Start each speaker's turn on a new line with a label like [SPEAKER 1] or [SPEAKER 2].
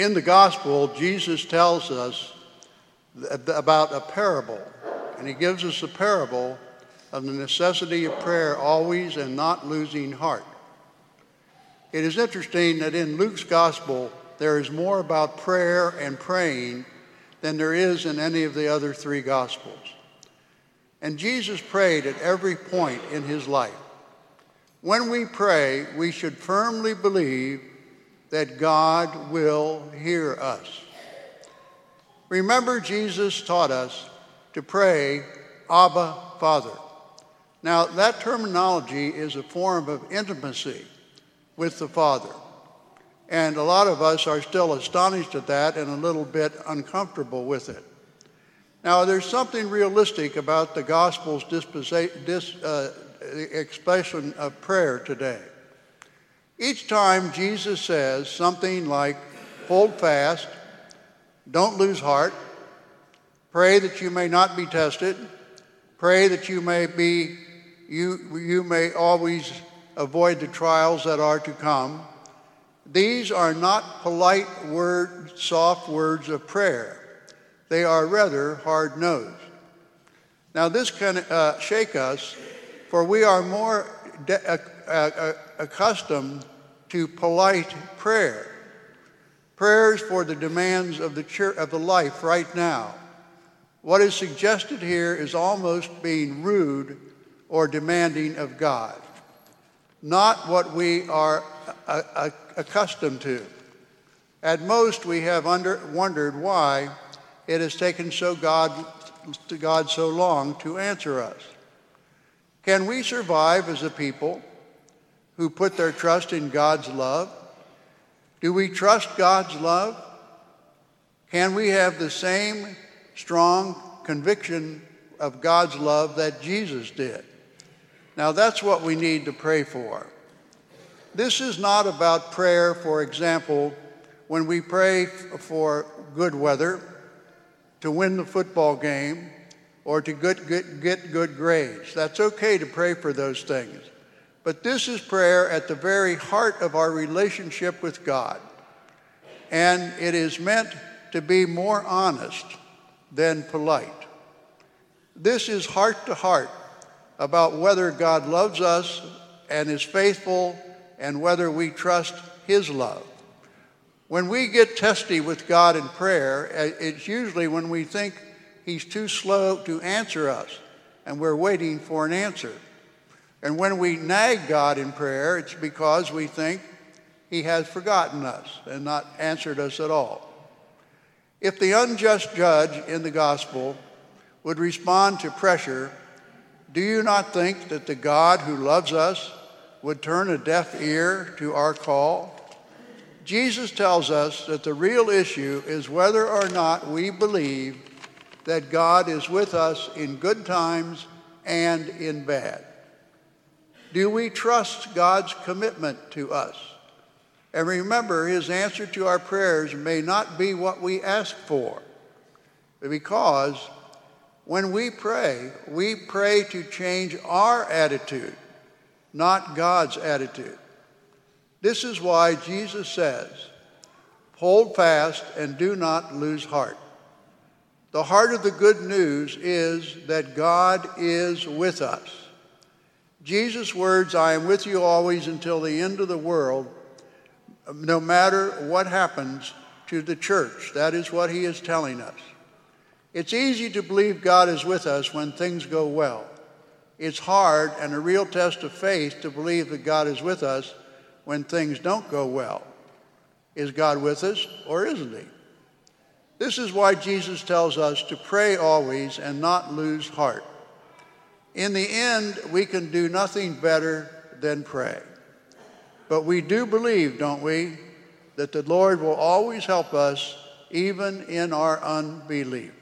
[SPEAKER 1] In the gospel, Jesus tells us about a parable, and he gives us a parable of the necessity of prayer always and not losing heart. It is interesting that in Luke's gospel, there is more about prayer and praying than there is in any of the other three gospels. And Jesus prayed at every point in his life. When we pray, we should firmly believe that God will hear us. Remember, Jesus taught us to pray, Abba, Father. Now, that terminology is a form of intimacy with the Father. And a lot of us are still astonished at that and a little bit uncomfortable with it. Now, there's something realistic about the gospel's dis, uh, expression of prayer today. Each time Jesus says something like, hold fast, don't lose heart, pray that you may not be tested, pray that you may be you, you may always avoid the trials that are to come. These are not polite words, soft words of prayer. They are rather hard nosed. Now, this can uh, shake us, for we are more de- uh, uh, accustomed to polite prayer, prayers for the demands of the, church, of the life right now. What is suggested here is almost being rude or demanding of God not what we are uh, uh, accustomed to. At most, we have under, wondered why it has taken so God, to God so long to answer us. Can we survive as a people who put their trust in God's love? Do we trust God's love? Can we have the same strong conviction of God's love that Jesus did? Now, that's what we need to pray for. This is not about prayer, for example, when we pray for good weather, to win the football game, or to get, good grades. That's okay to pray for those things. But this is prayer at the very heart of our relationship with God. And it is meant to be more honest than polite. This is heart to heart about whether God loves us and is faithful and whether we trust His love. When we get testy with God in prayer, uh, it's usually when we think He's too slow to answer us and we're waiting for an answer. And when we nag God in prayer, it's because we think He has forgotten us and not answered us at all. If the unjust judge in the gospel would respond to pressure do you not think that the God who loves us would turn a deaf ear to our call? Jesus tells us that the real issue is whether or not we believe that God is with us in good times and in bad. Do we trust God's commitment to us? And remember, his answer to our prayers may not be what we ask for, because when we pray, we pray to change our attitude, not God's attitude. This is why Jesus says, Hold fast and do not lose heart. The heart of the good news is that God is with us. Jesus' words, I am with you always until the end of the world, no matter what happens to the church. That is what he is telling us. It's easy to believe God is with us when things go well. It's hard and a real test of faith to believe that God is with us when things don't go well. Is God with us or isn't He? This is why Jesus tells us to pray always and not lose heart. In the end, we can do nothing better than pray. But we do believe, don't we, that the Lord will always help us even in our unbelief.